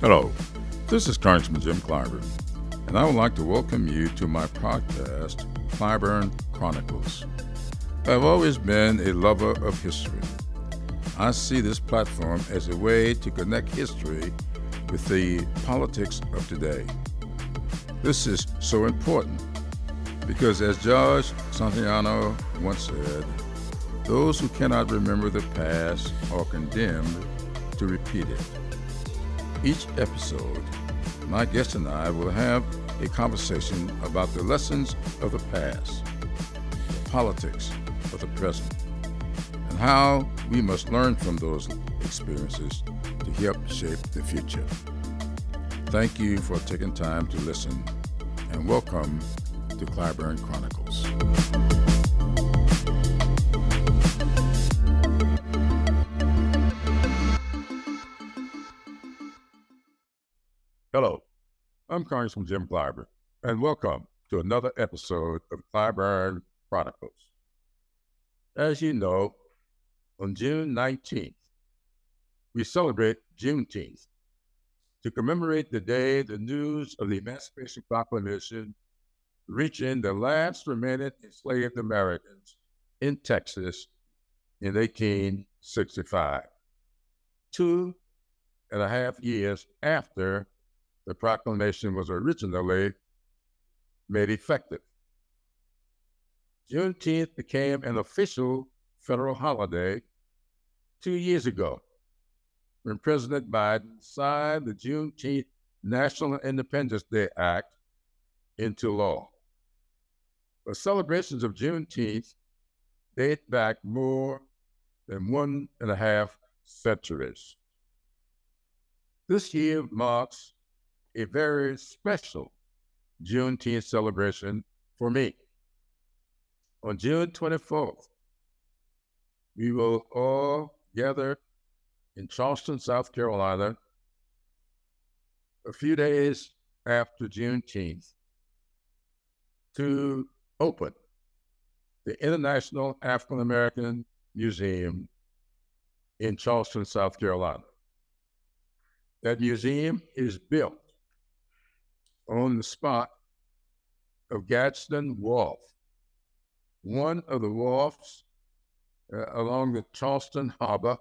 Hello, this is Congressman Jim Clyburn, and I would like to welcome you to my podcast, Clyburn Chronicles. I've always been a lover of history. I see this platform as a way to connect history with the politics of today. This is so important because, as George Santayana once said, those who cannot remember the past are condemned to repeat it. Each episode, my guest and I will have a conversation about the lessons of the past, the politics of the present, and how we must learn from those experiences to help shape the future. Thank you for taking time to listen, and welcome to Clyburn Chronicles. Congressman Jim Clyburn, and welcome to another episode of Clyburn Chronicles. As you know, on June 19th, we celebrate Juneteenth to commemorate the day the news of the Emancipation Proclamation reaching the last remaining enslaved Americans in Texas in 1865, two and a half years after the proclamation was originally made effective. Juneteenth became an official federal holiday two years ago when President Biden signed the Juneteenth National Independence Day Act into law. The celebrations of Juneteenth date back more than one and a half centuries. This year marks a very special Juneteenth celebration for me. On June 24th, we will all gather in Charleston, South Carolina, a few days after Juneteenth, to open the International African American Museum in Charleston, South Carolina. That museum is built on the spot of Gadsden Wharf, one of the wharfs uh, along the Charleston Harbor,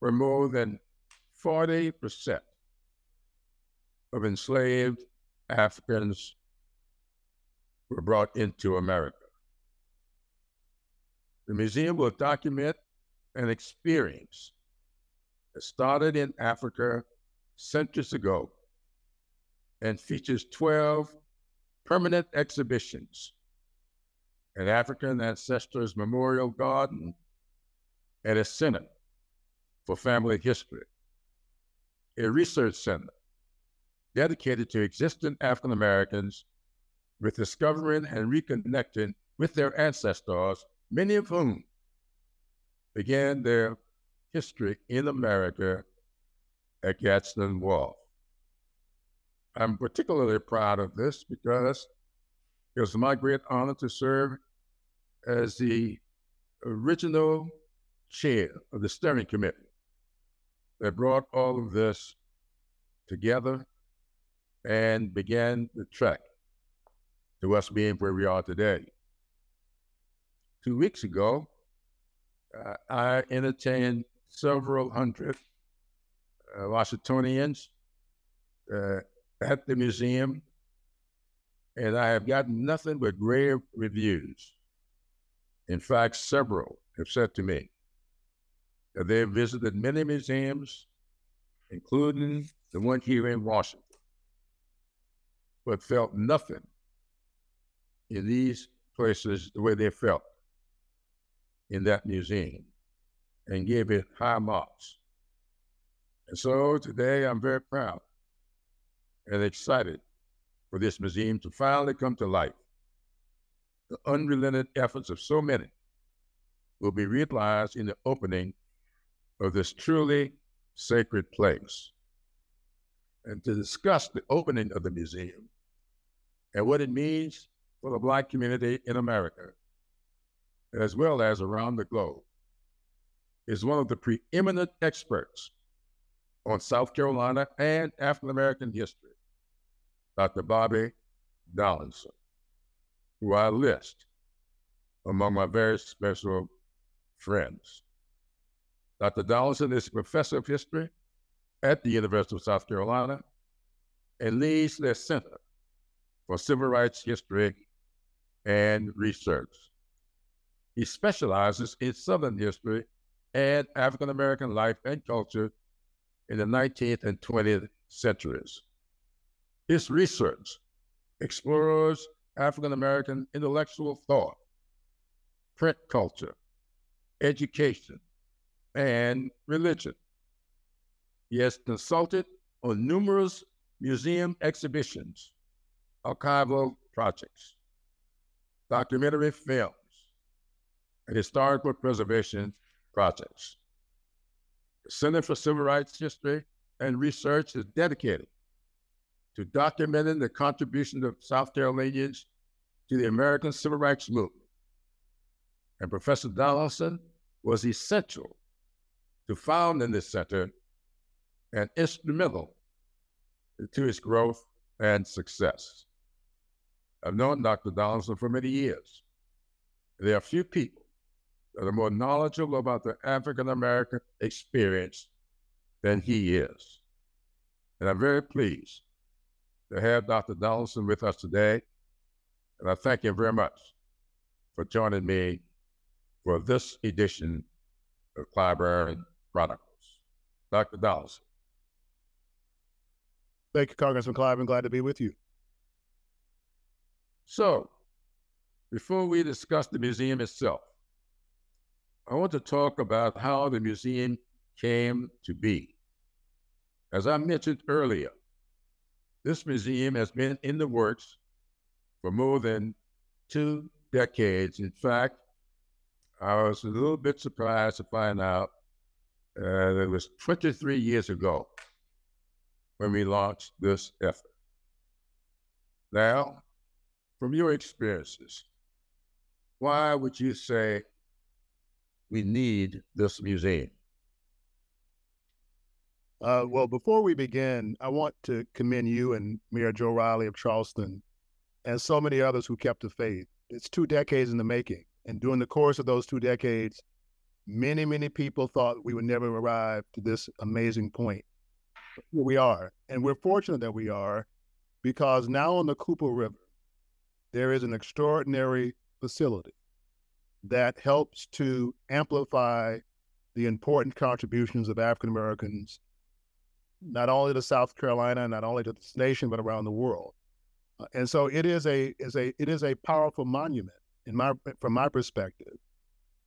where more than 40% of enslaved Africans were brought into America. The museum will document an experience that started in Africa centuries ago and features 12 permanent exhibitions an African Ancestors Memorial Garden and a center for family history, a research center dedicated to existing African Americans with discovering and reconnecting with their ancestors, many of whom began their history in America at Gadsden Wharf. I'm particularly proud of this because it was my great honor to serve as the original chair of the steering committee that brought all of this together and began the trek to us being where we are today. Two weeks ago, uh, I entertained several hundred uh, Washingtonians uh, at the museum, and I have gotten nothing but rave reviews. In fact, several have said to me that they have visited many museums, including the one here in Washington, but felt nothing in these places the way they felt in that museum and gave it high marks. And so today I'm very proud and excited for this museum to finally come to life. The unrelenting efforts of so many will be realized in the opening of this truly sacred place. And to discuss the opening of the museum and what it means for the Black community in America, as well as around the globe, is one of the preeminent experts on South Carolina and African American history, Dr. Bobby Donaldson, who I list among my very special friends. Dr. Donaldson is a professor of history at the University of South Carolina and leads their Center for Civil Rights History and Research. He specializes in Southern history and African American life and culture in the 19th and 20th centuries. His research explores African American intellectual thought, print culture, education, and religion. He has consulted on numerous museum exhibitions, archival projects, documentary films, and historical preservation projects. The Center for Civil Rights History and Research is dedicated to documenting the contribution of South Carolinians to the American Civil Rights Movement. And Professor Donaldson was essential to founding this center and instrumental to its growth and success. I've known Dr. Donaldson for many years. There are few people that are more knowledgeable about the African American experience than he is. And I'm very pleased to have Dr. Donaldson with us today. And I thank him very mm-hmm. much for joining me for this edition of Clyburn Chronicles. Dr. Donaldson. Thank you, Congressman Clive. I'm glad to be with you. So, before we discuss the museum itself, I want to talk about how the museum came to be. As I mentioned earlier, this museum has been in the works for more than two decades. In fact, I was a little bit surprised to find out uh, that it was 23 years ago when we launched this effort. Now, from your experiences, why would you say we need this museum? Uh, well, before we begin, I want to commend you and Mayor Joe Riley of Charleston and so many others who kept the faith. It's two decades in the making. And during the course of those two decades, many, many people thought we would never arrive to this amazing point. Here we are. And we're fortunate that we are because now on the Cooper River, there is an extraordinary facility that helps to amplify the important contributions of African Americans, not only to South Carolina, not only to this nation, but around the world. Uh, and so it is a is a it is a powerful monument in my from my perspective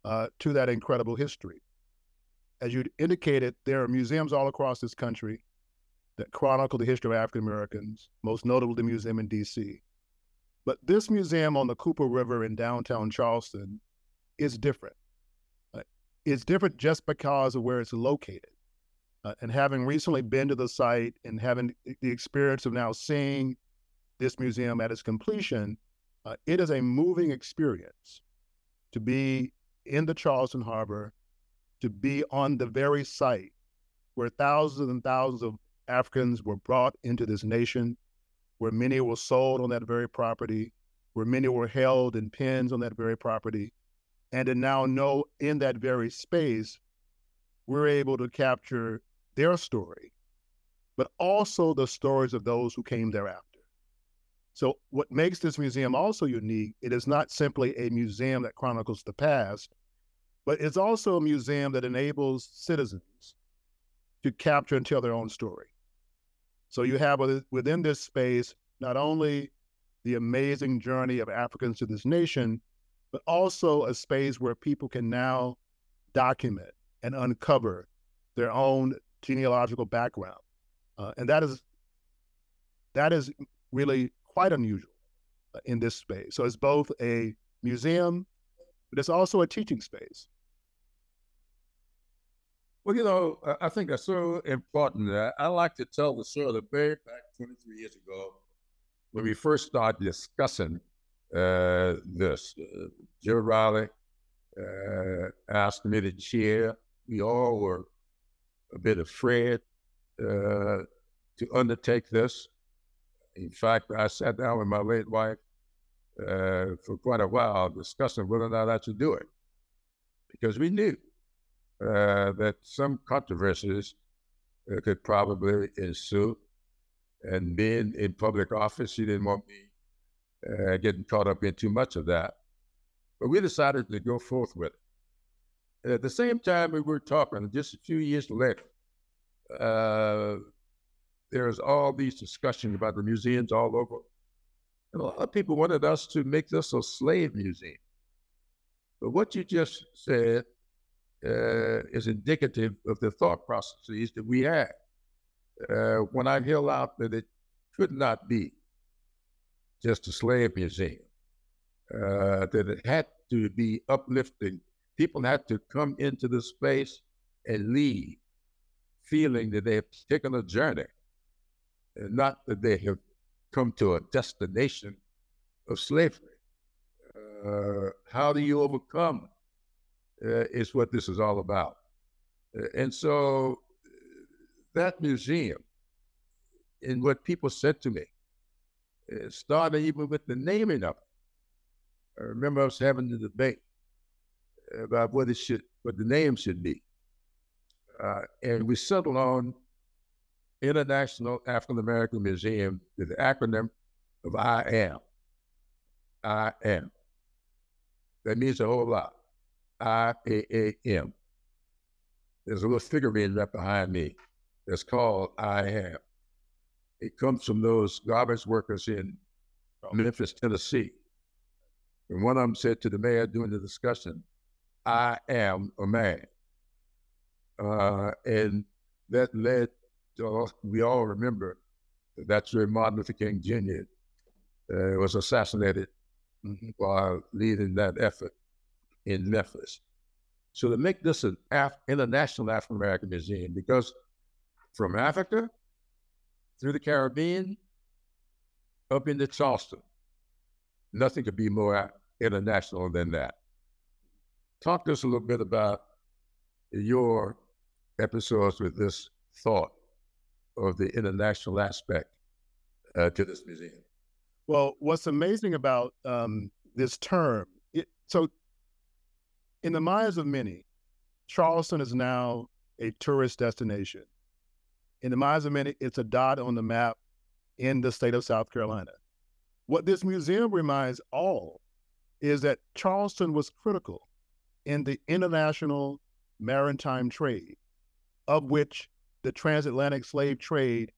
uh, to that incredible history. As you indicated, there are museums all across this country that chronicle the history of African Americans, most notably the museum in D.C. But this museum on the Cooper River in downtown Charleston is different. Uh, it's different just because of where it's located. Uh, and having recently been to the site and having the experience of now seeing this museum at its completion, uh, it is a moving experience to be in the Charleston Harbor, to be on the very site where thousands and thousands of Africans were brought into this nation, where many were sold on that very property, where many were held in pens on that very property, and to now know in that very space, we're able to capture their story, but also the stories of those who came thereafter. So, what makes this museum also unique, it is not simply a museum that chronicles the past, but it's also a museum that enables citizens to capture and tell their own story. So, you have within this space not only the amazing journey of Africans to this nation, but also a space where people can now document and uncover their own genealogical background. Uh, and that is that is really quite unusual uh, in this space. So it's both a museum, but it's also a teaching space. Well, you know, I think that's so important. I like to tell the story way back 23 years ago when we first started discussing uh, this. Uh, Joe Riley uh, asked me to chair. We all were a bit afraid uh, to undertake this. In fact, I sat down with my late wife uh, for quite a while discussing whether or not I should do it because we knew uh, that some controversies uh, could probably ensue. And being in public office, she didn't want me uh, getting caught up in too much of that. But we decided to go forth with it. And at the same time, we were talking, just a few years later, uh, there's all these discussions about the museums all over. And a lot of people wanted us to make this a slave museum. But what you just said uh, is indicative of the thought processes that we had uh, when I held out that it could not be just a slave museum, uh, that it had to be uplifting. People had to come into the space and leave feeling that they have taken a journey, and not that they have come to a destination of slavery. Uh, how do you overcome uh, is what this is all about. Uh, and so that museum, and what people said to me, it started even with the naming of it. I remember us having the debate about what it should, what the name should be, uh, and we settled on International African American Museum with the acronym of I AM. I am. That means a whole lot. I A A M. There's a little figurine right behind me that's called I Am. It comes from those garbage workers in Memphis, Tennessee. And one of them said to the mayor during the discussion, I am a man. Uh, and that led to, we all remember that that's where Martin Luther King Jr. Uh, was assassinated while leading that effort in Memphis. So to make this an Af- international African American museum, because from Africa through the Caribbean up into Charleston, nothing could be more international than that. Talk to us a little bit about your episodes with this thought of the international aspect uh, to this museum. Well, what's amazing about um, this term, it, so in the minds of many, Charleston is now a tourist destination. In the minds of many, it's a dot on the map in the state of South Carolina. What this museum reminds all is that Charleston was critical in the international maritime trade, of which the transatlantic slave trade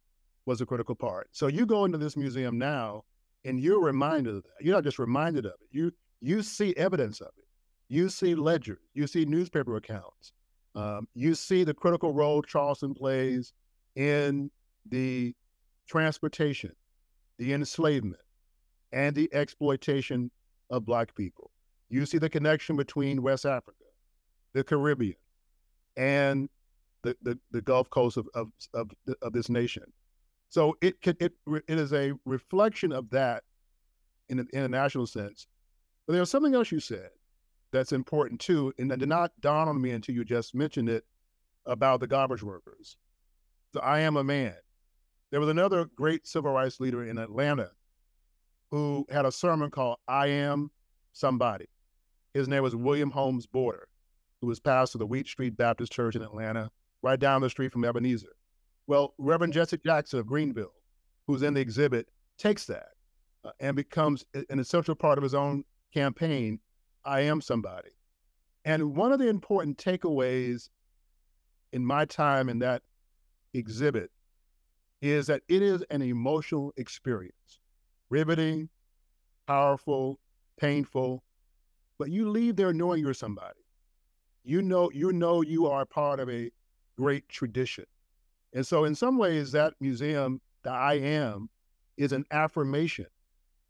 was a critical part. So you go into this museum now and you're reminded of that. You're not just reminded of it. You you see evidence of it you see ledgers, you see newspaper accounts, um, you see the critical role Charleston plays in the transportation, the enslavement, and the exploitation of Black people. You see the connection between West Africa, the Caribbean, and the, the, the Gulf Coast of, of, of, of this nation. So it, can, it, it is a reflection of that in an international sense. But there's something else you said that's important too, and that did not dawn on me until you just mentioned it about the garbage workers. So I am a man. There was another great civil rights leader in Atlanta who had a sermon called I Am Somebody. His name was William Holmes Borders, who was pastor of the Wheat Street Baptist Church in Atlanta, right down the street from Ebenezer. Well, Reverend Jesse Jackson of Greenville, who's in the exhibit, takes that uh, and becomes an essential part of his own campaign I am somebody. And one of the important takeaways in my time in that exhibit is that it is an emotional experience, riveting, powerful, painful, but you leave there knowing you're somebody. You know, you know you are part of a great tradition. And so in some ways that museum, the I am, is an affirmation.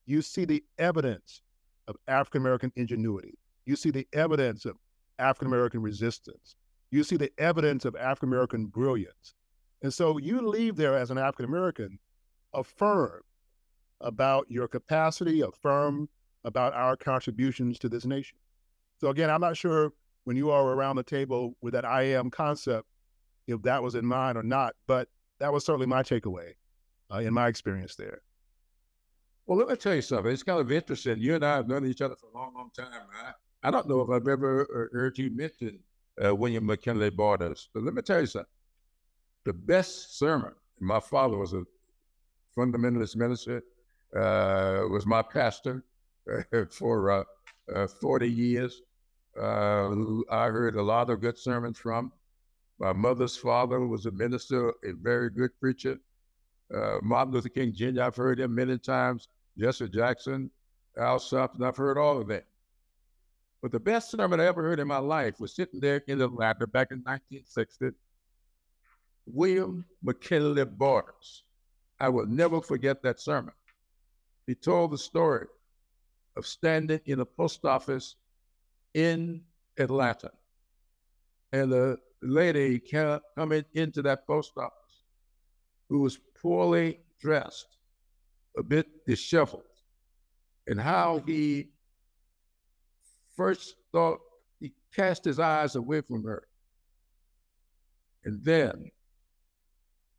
You see the evidence of African American ingenuity. You see the evidence of African American resistance. You see the evidence of African American brilliance. And so you leave there as an African American affirmed about your capacity, affirmed about our contributions to this nation. So again, I'm not sure when you are around the table with that I am concept, if that was in mind or not, but that was certainly my takeaway uh, in my experience there. Well, let me tell you something. It's kind of interesting. You and I have known each other for a long, long time. I, I don't know if I've ever uh, heard you mention uh, William McKinley Barnes, but let me tell you something. The best sermon, my father was a fundamentalist minister, uh, was my pastor for uh, uh, 40 years. Uh, I heard a lot of good sermons from. My mother's father was a minister, a very good preacher. Martin Luther King Jr., I've heard him many times. Jesse Jackson, Al Sharpton. I've heard all of that. But the best sermon I ever heard in my life was sitting there in Atlanta back in 1960. William McKinley Barnes. I will never forget that sermon. He told the story of standing in a post office in Atlanta. And the lady came, coming into that post office who was poorly dressed a bit disheveled, and how he first thought he cast his eyes away from her. And then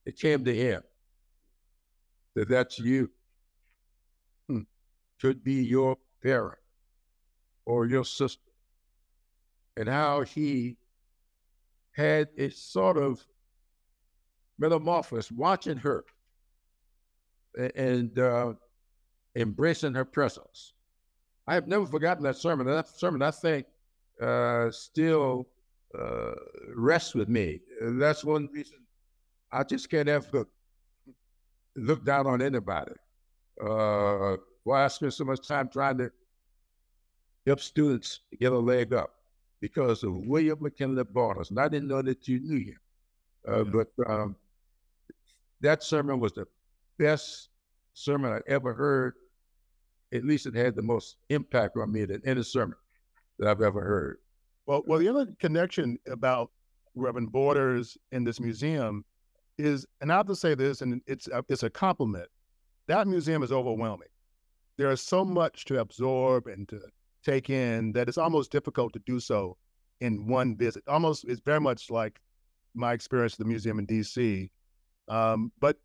it came to him that that's you. Hmm. Could be your parent or your sister. And how he had a sort of metamorphosis watching her and uh, embracing her presence. I have never forgotten that sermon. That sermon, I think, uh, still uh, rests with me. That's one reason I just can't ever look down on anybody. Why I spend so much time trying to help students get a leg up because of William McKinley Barnes. And I didn't know that you knew him. Uh, yeah. But um, that sermon was the best sermon I ever heard. At least it had the most impact on me than any sermon that I've ever heard. Well, well, the other connection about Reverend Borders in this museum is, and I have to say this, and it's a, it's a compliment. That museum is overwhelming. There is so much to absorb and to take in that it's almost difficult to do so in one visit. Almost, it's very much like my experience at the museum in D.C. Um, but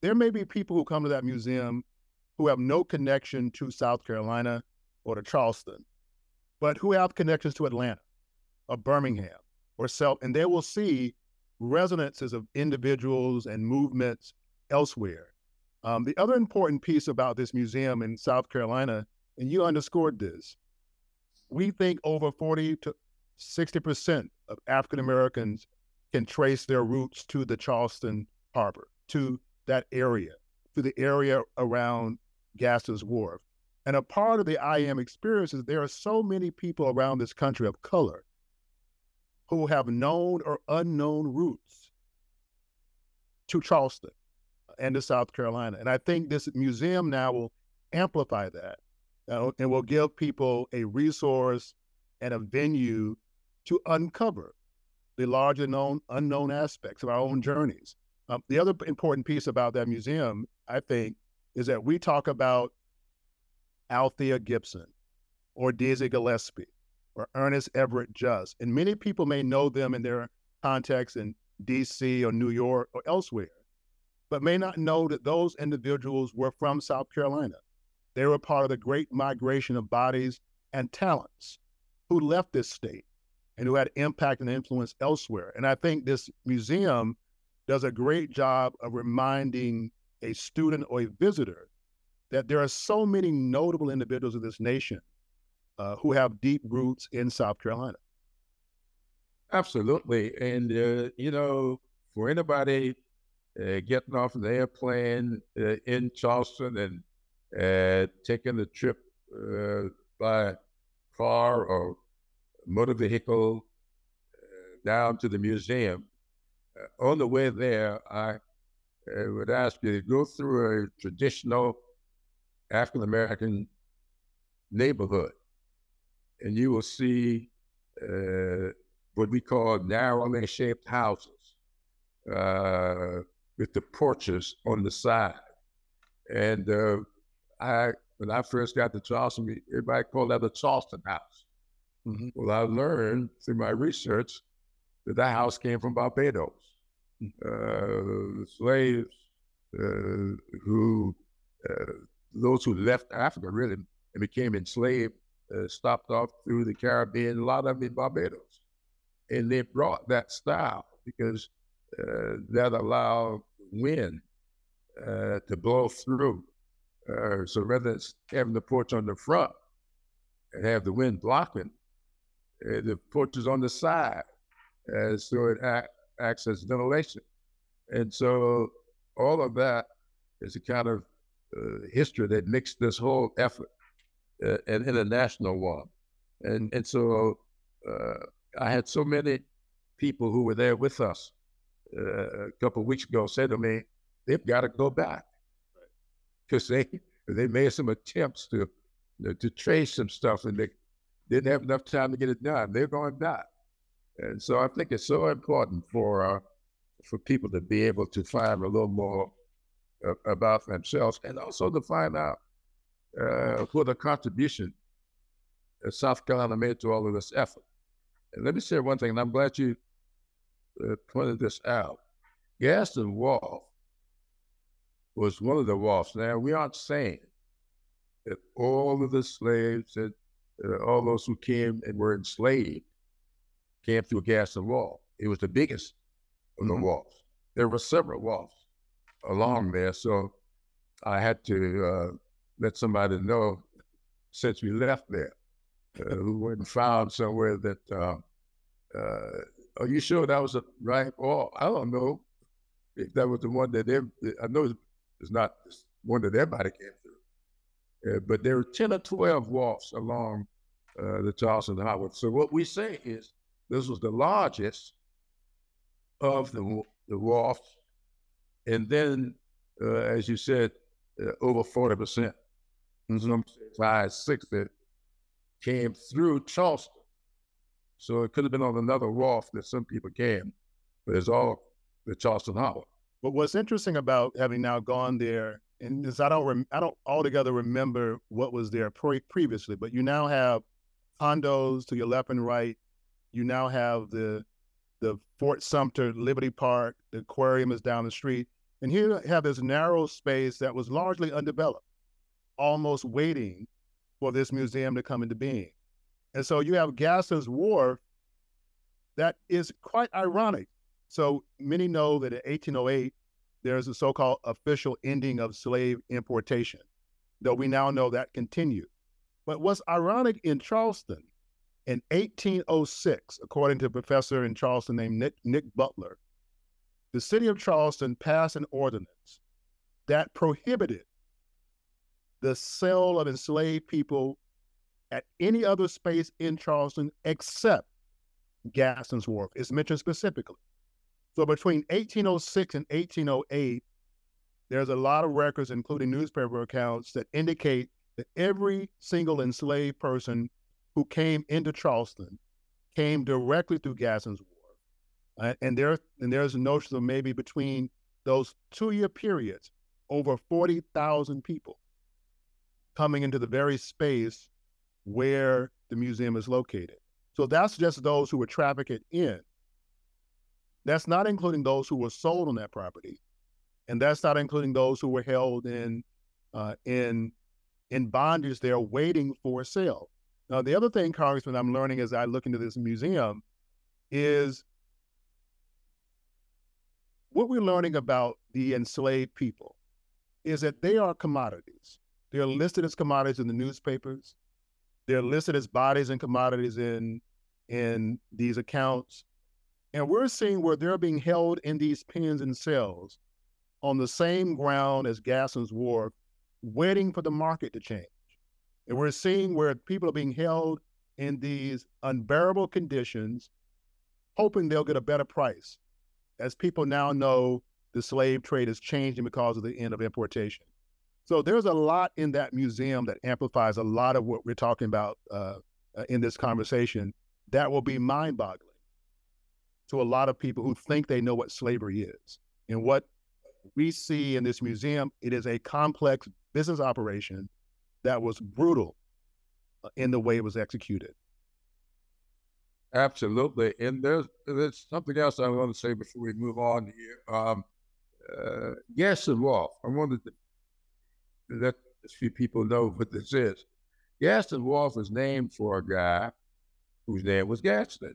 there may be people who come to that museum who have no connection to South Carolina or to Charleston, but who have connections to Atlanta or Birmingham or Selma, and they will see resonances of individuals and movements elsewhere. Um, the other important piece about this museum in South Carolina, and you underscored this, we think over 40 to 60% of African Americans can trace their roots to the Charleston Harbor, to that area, to the area around Gadsden's Wharf. And a part of the I am experience is there are so many people around this country of color who have known or unknown roots to Charleston and to South Carolina. And I think this museum now will amplify that uh, and will give people a resource and a venue to uncover the larger known unknown aspects of our own journeys. Um, the other important piece about that museum, I think, is that we talk about Althea Gibson or Dizzy Gillespie or Ernest Everett Just. And many people may know them in their context in DC or New York or elsewhere, but may not know that those individuals were from South Carolina. They were part of the great migration of bodies and talents who left this state and who had impact and influence elsewhere. And I think this museum does a great job of reminding a student or a visitor that there are so many notable individuals in this nation uh, who have deep roots in South Carolina. Absolutely. And, uh, you know, for anybody uh, getting off an airplane uh, in Charleston and uh, taking the trip uh, by car or motor vehicle down to the museum, uh, on the way there, I uh, would ask you to go through a traditional African American neighborhood, and you will see uh, what we call narrowly shaped houses. Uh, with the porches on the side. And uh, I, when I first got to Charleston, everybody called that the Charleston House. Mm-hmm. Well, I learned through my research that that house came from Barbados. uh, slaves uh, who, uh, those who left Africa really and became enslaved, uh, stopped off through the Caribbean, a lot of them in Barbados. And they brought that style because uh, that allowed wind uh, to blow through. so rather than having the porch on the front and have the wind blocking, the porch is on the side. so it act, acts as ventilation. And so all of that is a kind of uh, history that makes this whole effort uh, an international one. And and so uh, I had so many people who were there with us uh, a couple of weeks ago said to me, they've got to go back because they they made some attempts to to trace some stuff and they didn't have enough time to get it done. They're going back, and so I think it's so important for uh, for people to be able to find a little more uh, about themselves and also to find out uh, what a contribution South Carolina made to all of this effort. And let me say one thing, and I'm glad you uh, pointed this out. Gadsden Wharf was one of the wharfs. Now, we aren't saying that all of the slaves and uh, all those who came and were enslaved came through Gadsden Wharf. It was the biggest of the mm-hmm. There were several wharfs along there, so I had to uh, let somebody know since we left there, uh, who went and found somewhere that. Uh, uh, are you sure that was a right? Or I don't know if that was the one that they, I know it's not one that everybody came through, uh, but there were ten or twelve wharfs along uh, the Charleston Harbor. So what we say is this was the largest of the, the wharfs. And then, uh, as you said, uh, over 40%, some five, six that came through Charleston. So it could have been on another wharf that some people came, but it's all the Charleston Harbor. But what's interesting about having now gone there, and is I don't rem- I don't altogether remember what was there pre- previously, but you now have condos to your left and right. You now have the the Fort Sumter Liberty Park, the aquarium is down the street. And here you have this narrow space that was largely undeveloped, almost waiting for this museum to come into being. And so you have Gadsden's Wharf that is quite ironic. So many know that in 1808, there's a so called official ending of slave importation, though we now know that continued. But what's ironic in Charleston in 1806, according to a professor in Charleston named Nick, Nick Butler, the city of Charleston passed an ordinance that prohibited the sale of enslaved people at any other space in Charleston except Gadsden's Wharf. It's mentioned specifically. So between 1806 and 1808, there's a lot of records, including newspaper accounts, that indicate that every single enslaved person who came into Charleston came directly through Gaston's Wharf. Uh, and there and there's a notion of maybe between those two year periods, over 40,000 people coming into the very space where the museum is located. So that's just those who were trafficked in. That's not including those who were sold on that property, and that's not including those who were held in uh, in in bondage there waiting for sale. Now, the other thing, Congressman, I'm learning as I look into this museum is what we're learning about the enslaved people is that they are commodities. They're listed as commodities in the newspapers. They're listed as bodies and commodities in in these accounts. And we're seeing where they're being held in these pens and cells on the same ground as Gadsden's Wharf, waiting for the market to change. And we're seeing where people are being held in these unbearable conditions, hoping they'll get a better price, as people now know the slave trade is changing because of the end of importation. So there's a lot in that museum that amplifies a lot of what we're talking about uh, uh in this conversation that will be mind boggling to a lot of people who think they know what slavery is. And what we see in this museum, it is a complex business operation that was brutal uh, in the way it was executed. Absolutely. And there's there's something else I want to say before we move on here. Um, uh, Gadsden Wharf. I wanted to let a few people know what this is. Gadsden Wharf was named for a guy whose name was Gadsden.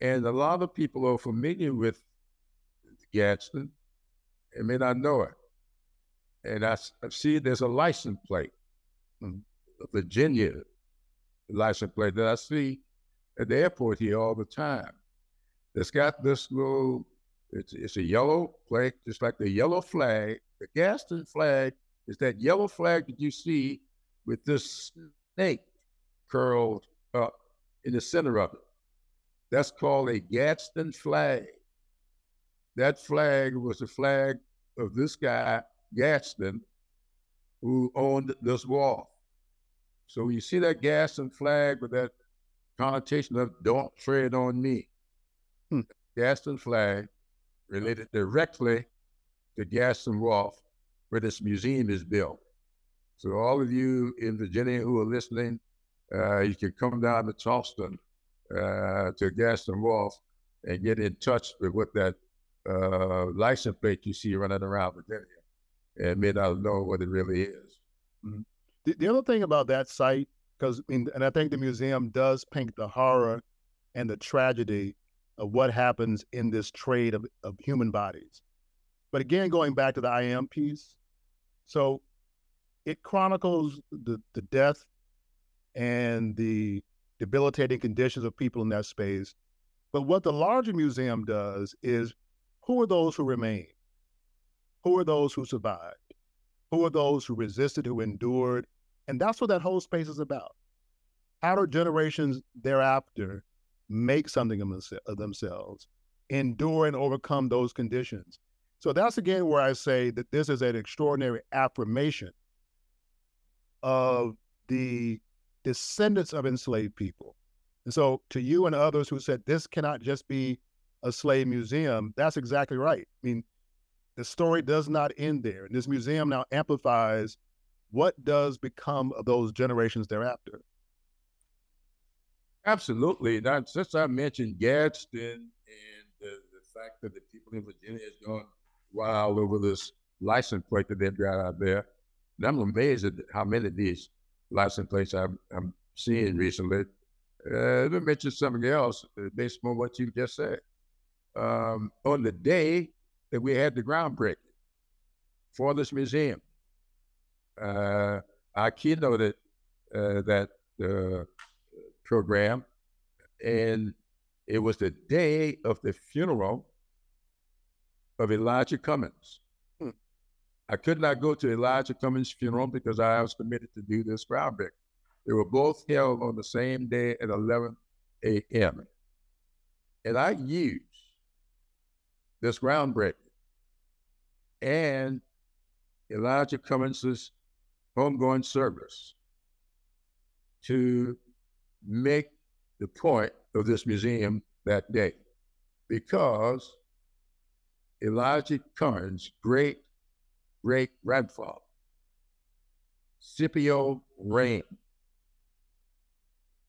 And a lot of people are familiar with Gadsden and may not know it. And I, I see there's a license plate, mm, Virginia license plate that I see at the airport here all the time. It's got this little, it's, it's a yellow plate, just like the yellow flag. The Gadsden flag is that yellow flag that you see with this snake curled up in the center of it. That's called a Gadsden flag. That flag was the flag of this guy, Gadsden, who owned this wall. So you see that Gadsden flag with that connotation of don't tread on me. Hmm. Gadsden flag related directly to Gadsden Wharf, where this museum is built. So all of you in Virginia who are listening, uh, you can come down to Charleston uh, to Gadsden Wharf and get in touch with what that uh, license plate you see running around Virginia and may not know what it really is. Mm-hmm. The, the other thing about that site because and I think the museum does paint the horror and the tragedy of what happens in this trade of, of human bodies. But again, going back to the I am piece, so it chronicles the, the death and the debilitating conditions of people in that space. But what the larger museum does is who are those who remain? Who are those who survived? Who are those who resisted, who endured, and that's what that whole space is about. How do generations thereafter make something of themselves, endure and overcome those conditions? So that's again where I say that this is an extraordinary affirmation of mm-hmm. the descendants of enslaved people. And so, to you and others who said this cannot just be a slave museum, that's exactly right. I mean, the story does not end there. And this museum now amplifies what does become of those generations thereafter? Absolutely. Now, since I mentioned Gadsden and the, the fact that the people in Virginia has gone wild over this license plate that they've got out there, and I'm amazed at how many of these license plates I'm, I'm seeing recently. Uh, let me mention something else uh, based on what you just said. Um, on the day that we had the groundbreaking for this museum, uh, I keynoted uh, that uh, program, and it was the day of the funeral of Elijah Cummings. Hmm. I could not go to Elijah Cummings' funeral because I was committed to do this groundbreaking. They were both held on the same day at 11 a.m. And I used this groundbreaking and Elijah Cummings' homegoing service to make the point of this museum that day because Elijah Cummings' great great grandfather, Scipio Rain,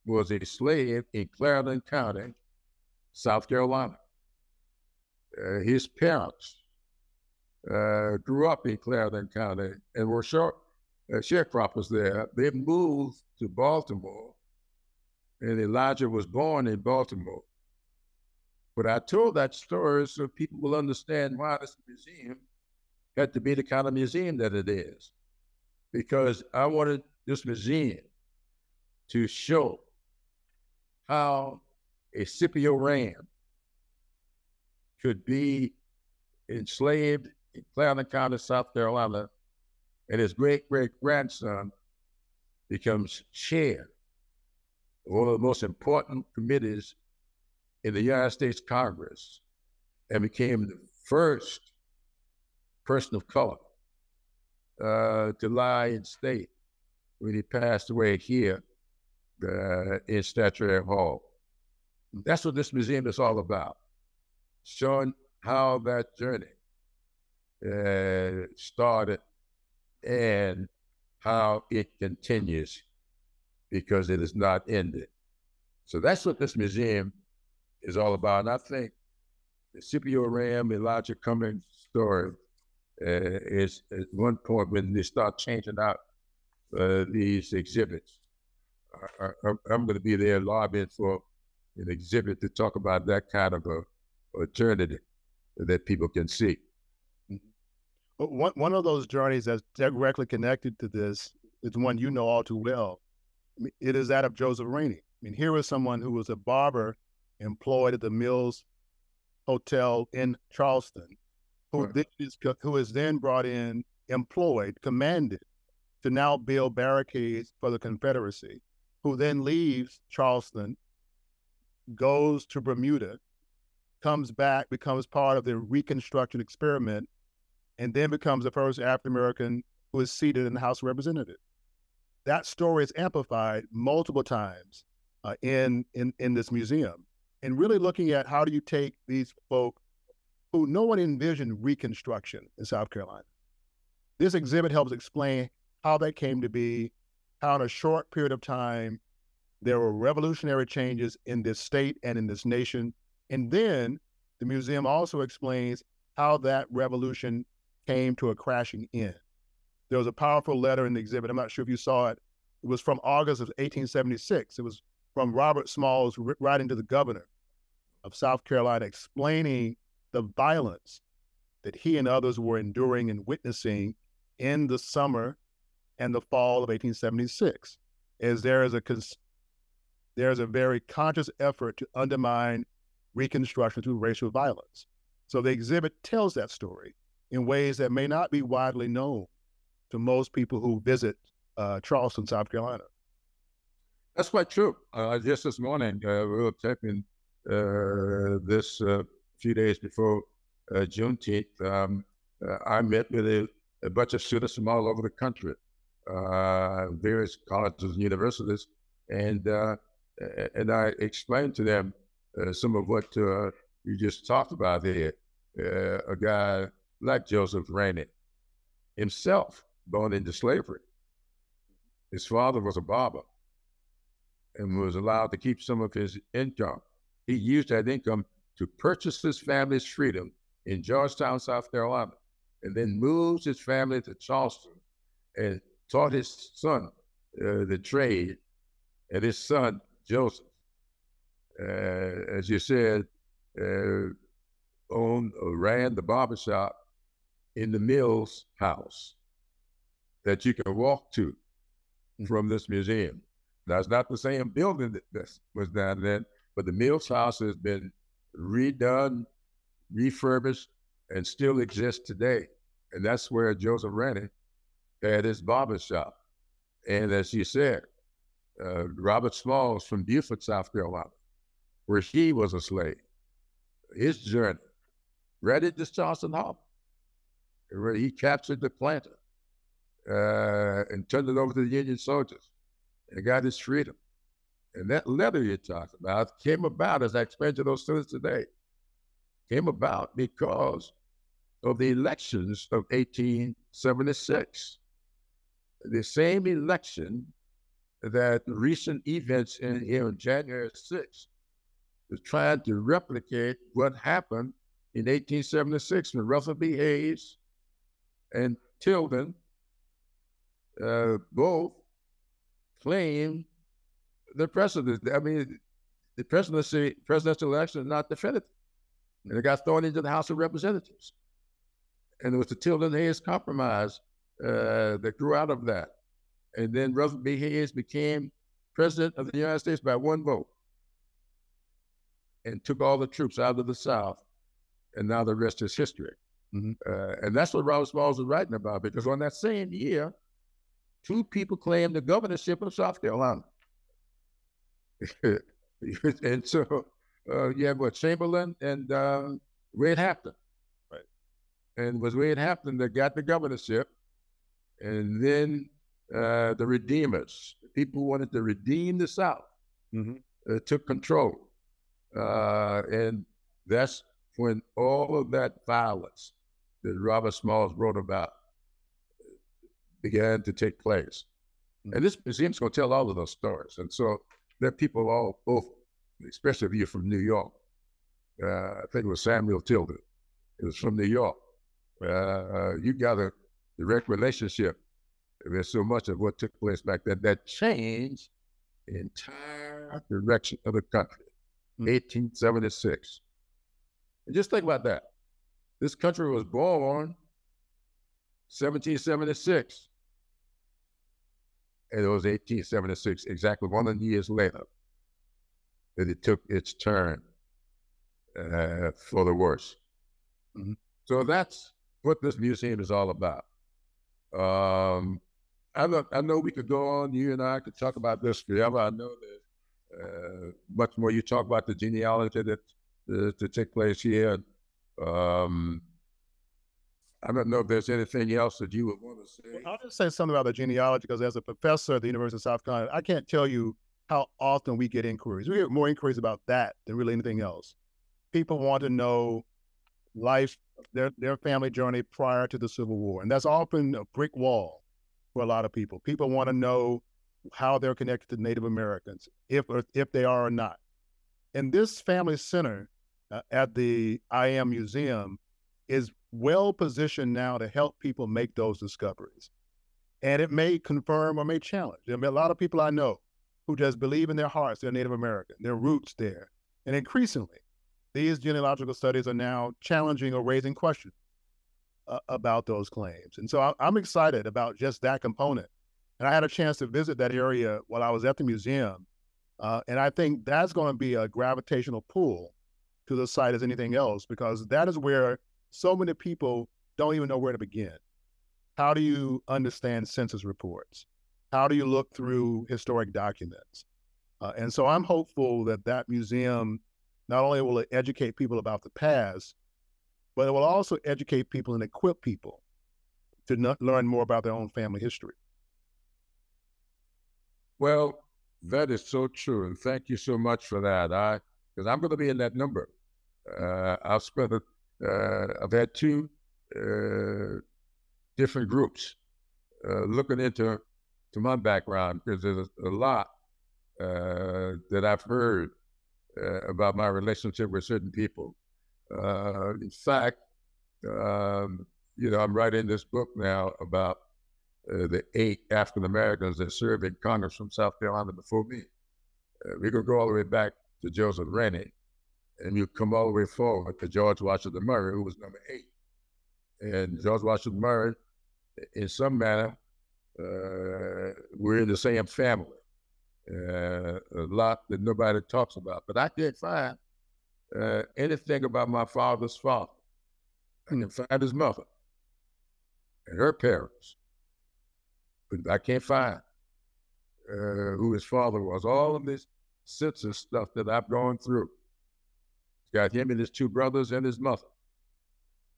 was a slave in Clarendon County, South Carolina. Uh, his parents uh, grew up in Clarendon County and were short uh, sharecroppers there. They moved to Baltimore, and Elijah was born in Baltimore. But I told that story so people will understand why this museum had to be the kind of museum that it is. Because I wanted this museum to show how a Scipio Ram could be enslaved in Clarendon County, South Carolina, and his great great grandson becomes chair of one of the most important committees in the United States Congress and became the first person of color uh, to lie in state when he passed away here uh, in Statuary Hall. That's what this museum is all about, showing how that journey uh, started and how it continues because it is not ended. So that's what this museum is all about. And I think the Scipio Ram, Elijah Cummings story uh, is at one point when they start changing out uh, these exhibits. I, I'm going to be there lobbying for an exhibit to talk about that kind of a alternative that people can see. One, one of those journeys that's directly connected to this is one you know all too well. It is that of Joseph Rainey. I mean, here was someone who was a barber employed at the Mills Hotel in Charleston, who, right. then is, who is then brought in, employed, commanded to now build barricades for the Confederacy, who then leaves Charleston, goes to Bermuda, comes back, becomes part of the Reconstruction experiment, and then becomes the first African American who is seated in the House of Representatives. That story is amplified multiple times uh, in, in in this museum, and really looking at how do you take these folk who no one envisioned Reconstruction in South Carolina. This exhibit helps explain how that came to be, how in a short period of time there were revolutionary changes in this state and in this nation, and then the museum also explains how that revolution came to a crashing end. There was a powerful letter in the exhibit. I'm not sure if you saw it. It was from August of 1876. It was from Robert Smalls writing to the governor of South Carolina, explaining the violence that he and others were enduring and witnessing in the summer and the fall of 1876. As there is a there is a very conscious effort to undermine Reconstruction through racial violence. So the exhibit tells that story in ways that may not be widely known to most people who visit uh, Charleston, South Carolina. That's quite true. Uh, just this morning, uh, we were typing uh, this uh, few days before uh, Juneteenth. Um, uh, I met with a, a bunch of students from all over the country, uh, various colleges and universities, and uh, and I explained to them uh, some of what uh, you just talked about here. Uh, a guy like Joseph Rainey, himself born into slavery. His father was a barber and was allowed to keep some of his income. He used that income to purchase his family's freedom in Georgetown, South Carolina, and then moved his family to Charleston and taught his son uh, the trade, and his son, Joseph, uh, as you said, uh, owned or ran the barber shop in the Mills house that you can walk to from this museum. That's not the same building that this was down then, but the Mills House has been redone, refurbished, and still exists today. And that's where Joseph Rainey had his barber shop. And as you said, uh, Robert Smalls from Beaufort, South Carolina, where he was a slave, his journey, right at this Charleston Harbor, where he captured the planter uh, and turned it over to the Union soldiers and got his freedom. And that letter you talked about came about, as I explained to those students today, came about because of the elections of 1876. The same election that recent events in here on January 6th was trying to replicate what happened in 1876 when Rutherford B. Hayes and Tilden uh, both claim the president. I mean, the presidency, presidential election is not definitive. And it got thrown into the House of Representatives. And it was the Tilden Hayes Compromise uh, that grew out of that. And then Rutherford B. Hayes became president of the United States by one vote and took all the troops out of the South. And now the rest is history. Mhm. Uh, and that's what Robert Smalls was writing about because on that same year, two people claimed the governorship of South Carolina. and so uh, you have what Chamberlain and uh, Wade Hampton. Right. And it was Wade Hampton that got the governorship, and then uh, the Redeemers, the people who wanted to redeem the South, Mhm. uh, took control, uh, and that's when all of that violence that Robert Smalls wrote about began to take place. And this museum's going to tell all of those stories. And so are people all both especially if you're from New York. Uh, I think it was Samuel Tilden. It was from New York. Uh, you got a direct relationship. There's so much of what took place back then that changed the entire direction of the country. 1876. And just think about that. This country was born 1776. And it was 1876, exactly 100 years later, that it took its turn uh, for the worse. Mhm. So that's what this museum is all about. Um, I know, I know we could go on. You and I could talk about this forever. I know that uh, much more. You talk about the genealogy that uh, to take place here. Um, I don't know if there's anything else that you would want to say. I'll just say something about the genealogy because as a professor at the University of South Carolina, I can't tell you how often we get inquiries. We get more inquiries about that than really anything else. People want to know life, their their family journey prior to the Civil War, and that's often a brick wall for a lot of people. People want to know how they're connected to Native Americans, if or if they are or not. And this family center uh, at the IAM Museum is well positioned now to help people make those discoveries. And it may confirm or may challenge. There are a lot of people I know who just believe in their hearts they're Native American, their roots there. And increasingly, these genealogical studies are now challenging or raising questions uh, about those claims. And so I, I'm excited about just that component. And I had a chance to visit that area while I was at the museum. Uh, and I think that's going to be a gravitational pull to the site as anything else, because that is where so many people don't even know where to begin. How do you understand census reports? How do you look through historic documents? Uh, and so I'm hopeful that that museum not only will it educate people about the past, but it will also educate people and equip people to learn more about their own family history. Well, that is so true, and thank you so much for that. I because I'm going to be in that number. Uh, I've spent a, uh, I've had two uh, different groups uh, looking into to my background because there's a, a lot uh, that I've heard uh, about my relationship with certain people. in fact, um, you know, I'm writing this book now about uh, the eight African Americans that served in Congress from South Carolina before me. Uh, we could go all the way back to Joseph Rainey, and you come all the way forward to George Washington Murray, who was number eight. And George Washington Murray, in some manner, uh, we're in the same family. Uh, a lot that nobody talks about, but I can't find uh, anything about my father's father. I can find his mother and her parents but I can't find uh, who his father was. All of this census stuff that I've gone through. Got him and his two brothers and his mother.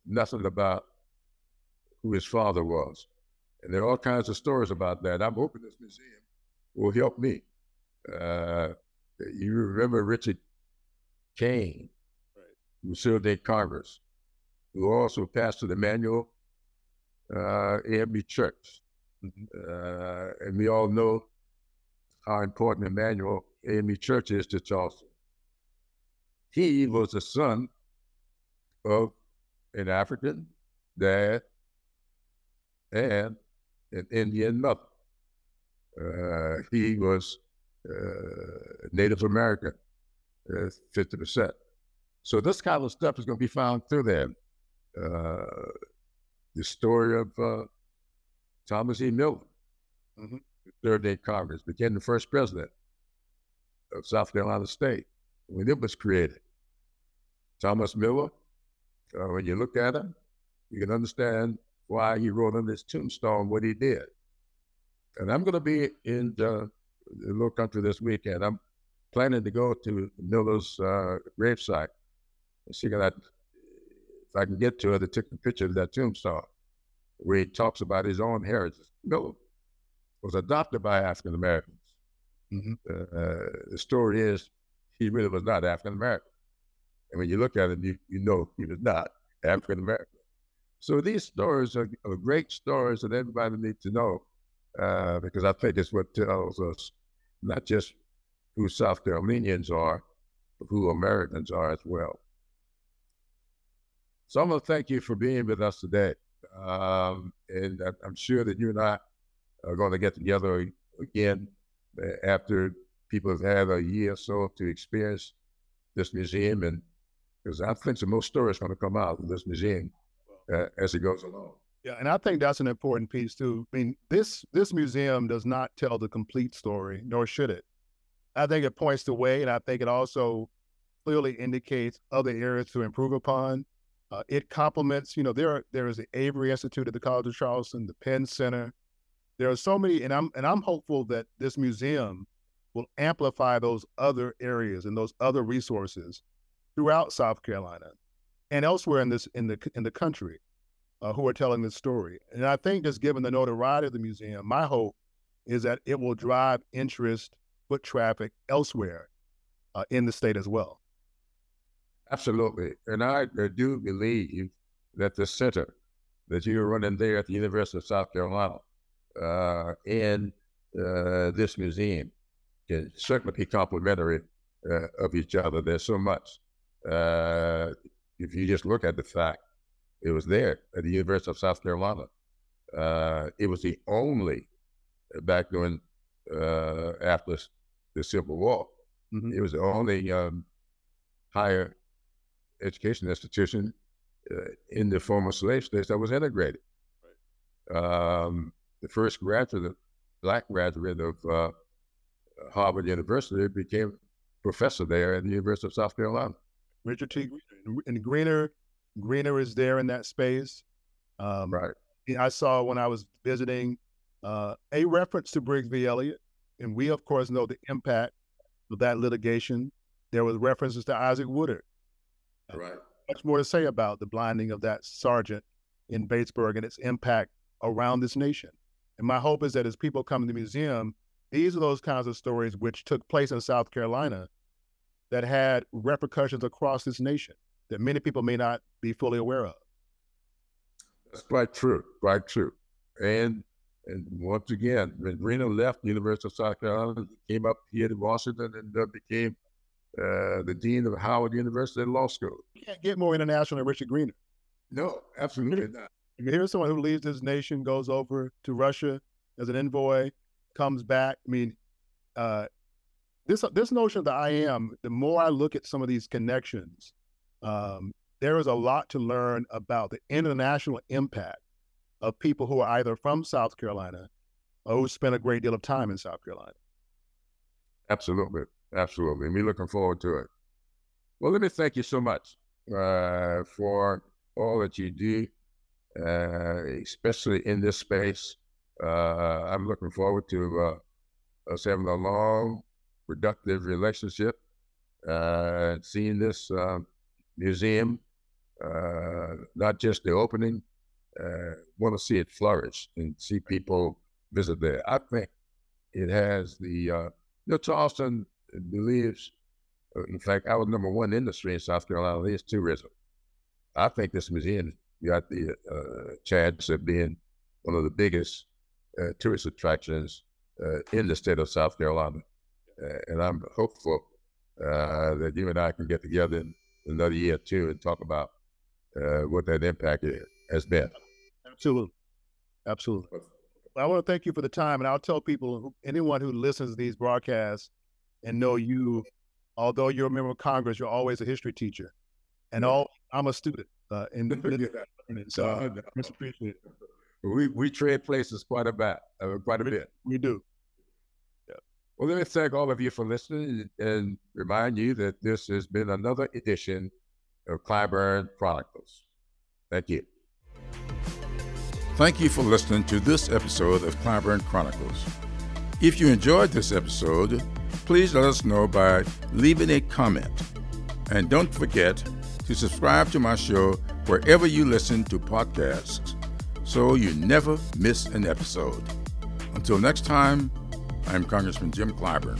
Nothing about who his father was. And there are all kinds of stories about that. I'm hoping this museum will help me. Uh, you remember Richard Cain, right. who served in Congress, who also pastored Emanuel uh, AME Church. Mm-hmm. Uh, and we all know how important Emanuel AME Church is to Charleston. He was the son of an African dad and an Indian mother. Uh, he was uh, Native American, uh, 50%. So this kind of stuff is going to be found through there. Uh, the story of uh, Thomas E. Miller, mm-hmm. third day Congress, became the first president of South Carolina State when it was created. Thomas Miller, uh, when you look at him, you can understand why he wrote on his tombstone what he did. And I'm going to be in the, the little country this weekend. I'm planning to go to Miller's uh, gravesite and see that if I can get to it, to take a picture of that tombstone where he talks about his own heritage. Miller was adopted by African Americans. Mm-hmm. Uh, the story is he really was not African American. And when you look at him, you, you know he was not African American. So these stories are, are, great stories that everybody needs to know uh, because I think it's what tells us not just who South Carolinians are, but who Americans are as well. So I'm going to thank you for being with us today. Um, and I'm sure that you and I are going to get together again after people have had a year or so to experience this museum. And because I think some more stories going to come out of this museum uh, as it goes along. Yeah, and I think that's an important piece too. I mean, this this museum does not tell the complete story, nor should it. I think it points the way, and I think it also clearly indicates other areas to improve upon. Uh, it complements, you know, there there is the Avery Institute at the College of Charleston, the Penn Center. There are so many, and I'm and I'm hopeful that this museum will amplify those other areas and those other resources throughout South Carolina and elsewhere in this in the in the country uh, who are telling this story. And I think just given the notoriety of the museum, my hope is that it will drive interest foot traffic elsewhere uh, in the state as well. Absolutely. And I, do believe that the center that you're running there at the University of South Carolina uh, uh, this museum can certainly be complementary uh, of each other. There's so much. Uh, if you just look at the fact it was there at the University of South Carolina, uh, it was the only back during after the Civil War. Mm-hmm. It was the only um, higher education institution uh, in the former slave states that was integrated. Right. Um, the first graduate, black graduate of uh, Harvard University, became professor there at the University of South Carolina. Richard T. Greener. And Greener, Greener is there in that space. Um, right. I saw when I was visiting uh, a reference to Briggs v. Elliott and we, of course, know the impact of that litigation. There was references to Isaac Woodard. Right. Much more to say about the blinding of that sergeant in Batesburg and its impact around this nation. And my hope is that as people come to the museum, these are those kinds of stories which took place in South Carolina that had repercussions across this nation that many people may not be fully aware of. That's quite true, quite true. And and once again, when Greener left the University of South Carolina, he came up here to Washington and uh, became uh, the dean of Howard University Law School. You can't get more international than Richard Greener. No, absolutely not. Here's someone who leaves his nation, goes over to Russia as an envoy, comes back. I mean, uh, this this notion the I am. The more I look at some of these connections, um, there is a lot to learn about the international impact of people who are either from South Carolina or who spent a great deal of time in South Carolina. Absolutely. Absolutely. We're looking forward to it. Well, let me thank you so much uh, for all that you do, uh, especially in this space. Uh, I'm looking forward to uh, us having a long, productive relationship, uh, seeing this um, museum, uh, not just the opening, uh, want to see it flourish and see people visit there. I think it has the, uh, you know, Charleston believes, uh, in fact, our number one industry in South Carolina is tourism. I think this museum got the uh, chance of being one of the biggest uh, tourist attractions uh, in the state of South Carolina. Uh, and I'm hopeful uh, that you and I can get together in another year or two and talk about what that impact is, has been. Absolutely. Absolutely. I want to thank you for the time. And I'll tell people, anyone who listens to these broadcasts and know you, although you're a member of Congress, you're always a history teacher. And all I'm a student. Uh, and so uh, I appreciate it. We, we trade places quite a bit, uh, quite a we, bit. We do. Yeah. Well, let me thank all of you for listening and remind you that this has been another edition of Clyburn Chronicles. Thank you. Thank you for listening to this episode of Clyburn Chronicles. If you enjoyed this episode, please let us know by leaving a comment. And don't forget to subscribe to my show wherever you listen to podcasts so you never miss an episode. Until next time, I'm Congressman Jim Clyburn.